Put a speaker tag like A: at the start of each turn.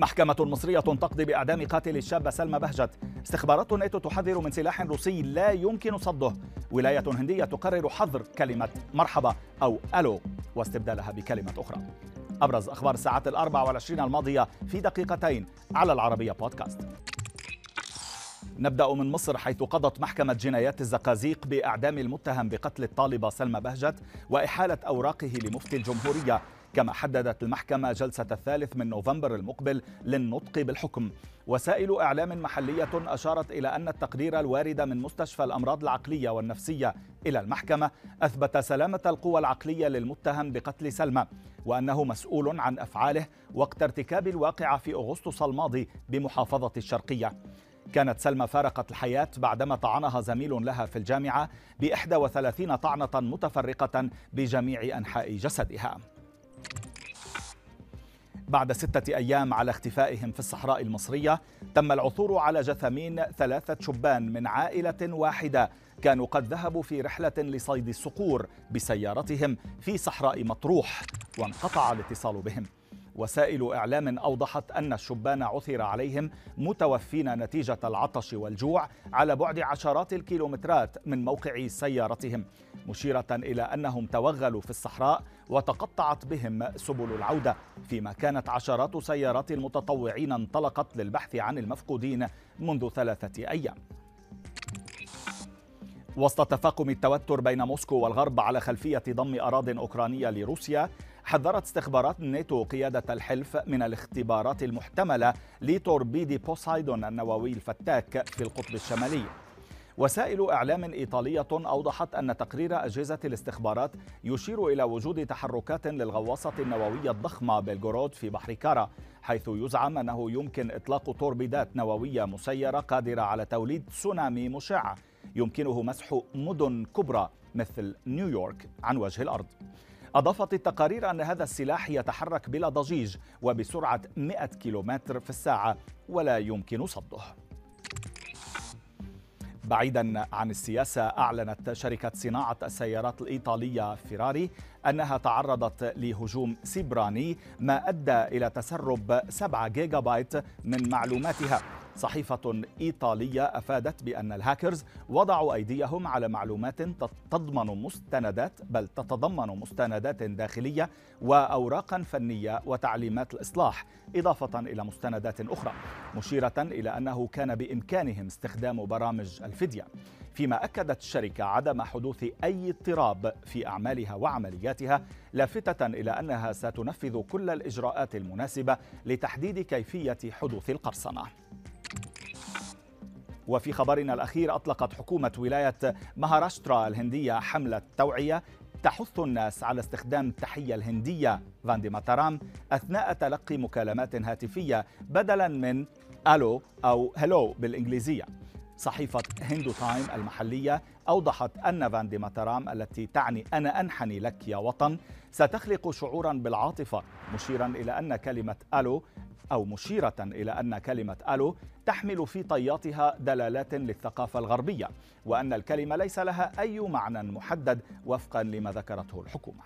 A: محكمة مصرية تقضي بإعدام قاتل الشابة سلمى بهجت. استخبارات الناتو تحذر من سلاح روسي لا يمكن صده. ولاية هندية تقرر حظر كلمة مرحبا أو ألو واستبدالها بكلمة أخرى. أبرز أخبار الساعات الأربع والعشرين الماضية في دقيقتين على العربية بودكاست. نبدأ من مصر حيث قضت محكمة جنايات الزقازيق بإعدام المتهم بقتل الطالبة سلمى بهجت وإحالة أوراقه لمفتي الجمهورية. كما حددت المحكمة جلسة الثالث من نوفمبر المقبل للنطق بالحكم. وسائل إعلام محلية أشارت إلى أن التقرير الوارد من مستشفى الأمراض العقلية والنفسية إلى المحكمة أثبت سلامة القوى العقلية للمتهم بقتل سلمى وأنه مسؤول عن أفعاله وقت ارتكاب الواقعة في أغسطس الماضي بمحافظة الشرقية. كانت سلمى فارقت الحياة بعدما طعنها زميل لها في الجامعة ب 31 طعنة متفرقة بجميع أنحاء جسدها. بعد ستة أيام على اختفائهم في الصحراء المصرية تم العثور على جثمين ثلاثة شبان من عائلة واحدة كانوا قد ذهبوا في رحلة لصيد الصقور بسيارتهم في صحراء مطروح وانقطع الاتصال بهم. وسائل إعلام أوضحت أن الشبان عثر عليهم متوفين نتيجة العطش والجوع على بعد عشرات الكيلومترات من موقع سيارتهم مشيرة إلى أنهم توغلوا في الصحراء وتقطعت بهم سبل العودة فيما كانت عشرات سيارات المتطوعين انطلقت للبحث عن المفقودين منذ ثلاثة أيام. وسط تفاقم التوتر بين موسكو والغرب على خلفية ضم أراضٍ أوكرانية لروسيا حذرت استخبارات الناتو قيادة الحلف من الاختبارات المحتملة لتوربيد بوسايدون النووي الفتاك في القطب الشمالي. وسائل إعلام إيطالية أوضحت أن تقرير أجهزة الاستخبارات يشير إلى وجود تحركات للغواصة النووية الضخمة بلغورود في بحر كارا حيث يزعم أنه يمكن إطلاق توربيدات نووية مسيرة قادرة على توليد تسونامي مشع يمكنه مسح مدن كبرى مثل نيويورك عن وجه الأرض. أضافت التقارير أن هذا السلاح يتحرك بلا ضجيج وبسرعة 100 كيلومتر في الساعة ولا يمكن صده. بعيدا عن السياسة أعلنت شركة صناعة السيارات الإيطالية فيراري أنها تعرضت لهجوم سيبراني ما أدى إلى تسرب 7 جيجا بايت من معلوماتها. صحيفة إيطالية أفادت بأن الهاكرز وضعوا أيديهم على معلومات تضمن مستندات بل تتضمن مستندات داخلية وأوراقا فنية وتعليمات الإصلاح إضافة إلى مستندات أخرى مشيرة إلى أنه كان بإمكانهم استخدام برامج الفدية فيما أكدت الشركة عدم حدوث أي اضطراب في أعمالها وعملياتها لافتة إلى أنها ستنفذ كل الإجراءات المناسبة لتحديد كيفية حدوث القرصنة. وفي خبرنا الأخير أطلقت حكومة ولاية مهاراشترا الهندية حملة توعية تحث الناس على استخدام التحية الهندية فاندي ماتارام أثناء تلقي مكالمات هاتفية بدلا من ألو أو هلو بالإنجليزية. صحيفة هندو تايم المحلية أوضحت أن فاندي ماتارام التي تعني أنا أنحني لك يا وطن ستخلق شعورا بالعاطفة مشيرا إلى أن كلمة ألو أو مشيرة إلى أن كلمة ألو تحمل في طياتها دلالات للثقافة الغربية وأن الكلمة ليس لها أي معنى محدد وفقا لما ذكرته الحكومة.